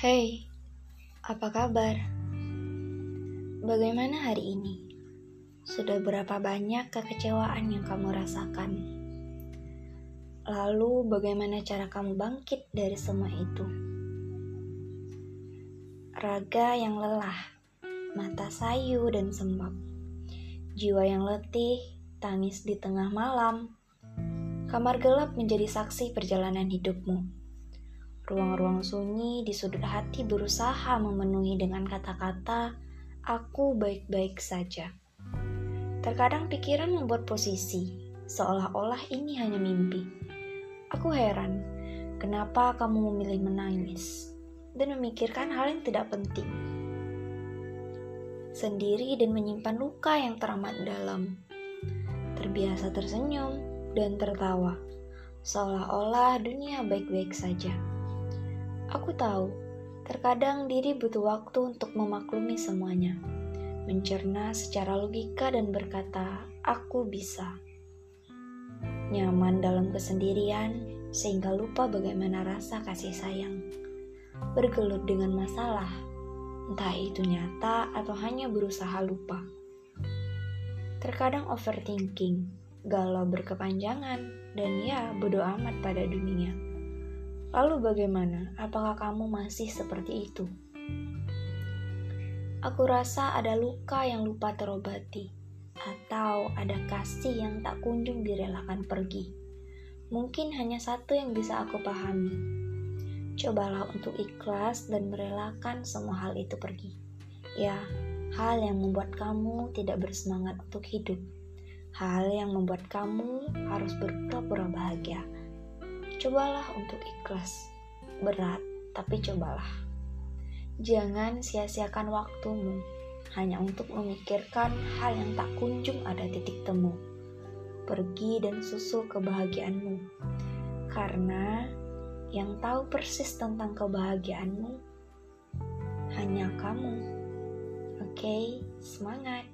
Hey, apa kabar? Bagaimana hari ini? Sudah berapa banyak kekecewaan yang kamu rasakan? Lalu, bagaimana cara kamu bangkit dari semua itu? Raga yang lelah, mata sayu dan sembab, jiwa yang letih, tangis di tengah malam. Kamar gelap menjadi saksi perjalanan hidupmu Ruang-ruang sunyi di sudut hati berusaha memenuhi dengan kata-kata "aku baik-baik saja". Terkadang pikiran membuat posisi, seolah-olah ini hanya mimpi. Aku heran, kenapa kamu memilih menangis dan memikirkan hal yang tidak penting. Sendiri dan menyimpan luka yang teramat dalam. Terbiasa tersenyum dan tertawa, seolah-olah dunia baik-baik saja. Aku tahu, terkadang diri butuh waktu untuk memaklumi semuanya, mencerna secara logika dan berkata, "Aku bisa." Nyaman dalam kesendirian sehingga lupa bagaimana rasa kasih sayang. Bergelut dengan masalah, entah itu nyata atau hanya berusaha lupa. Terkadang overthinking, galau berkepanjangan, dan ya bodo amat pada dunia. Lalu bagaimana? Apakah kamu masih seperti itu? Aku rasa ada luka yang lupa terobati, atau ada kasih yang tak kunjung direlakan pergi. Mungkin hanya satu yang bisa aku pahami. Cobalah untuk ikhlas dan merelakan semua hal itu pergi. Ya, hal yang membuat kamu tidak bersemangat untuk hidup. Hal yang membuat kamu harus berpura-pura bahagia Cobalah untuk ikhlas. Berat, tapi cobalah. Jangan sia-siakan waktumu hanya untuk memikirkan hal yang tak kunjung ada titik temu. Pergi dan susul kebahagiaanmu. Karena yang tahu persis tentang kebahagiaanmu hanya kamu. Oke, okay, semangat!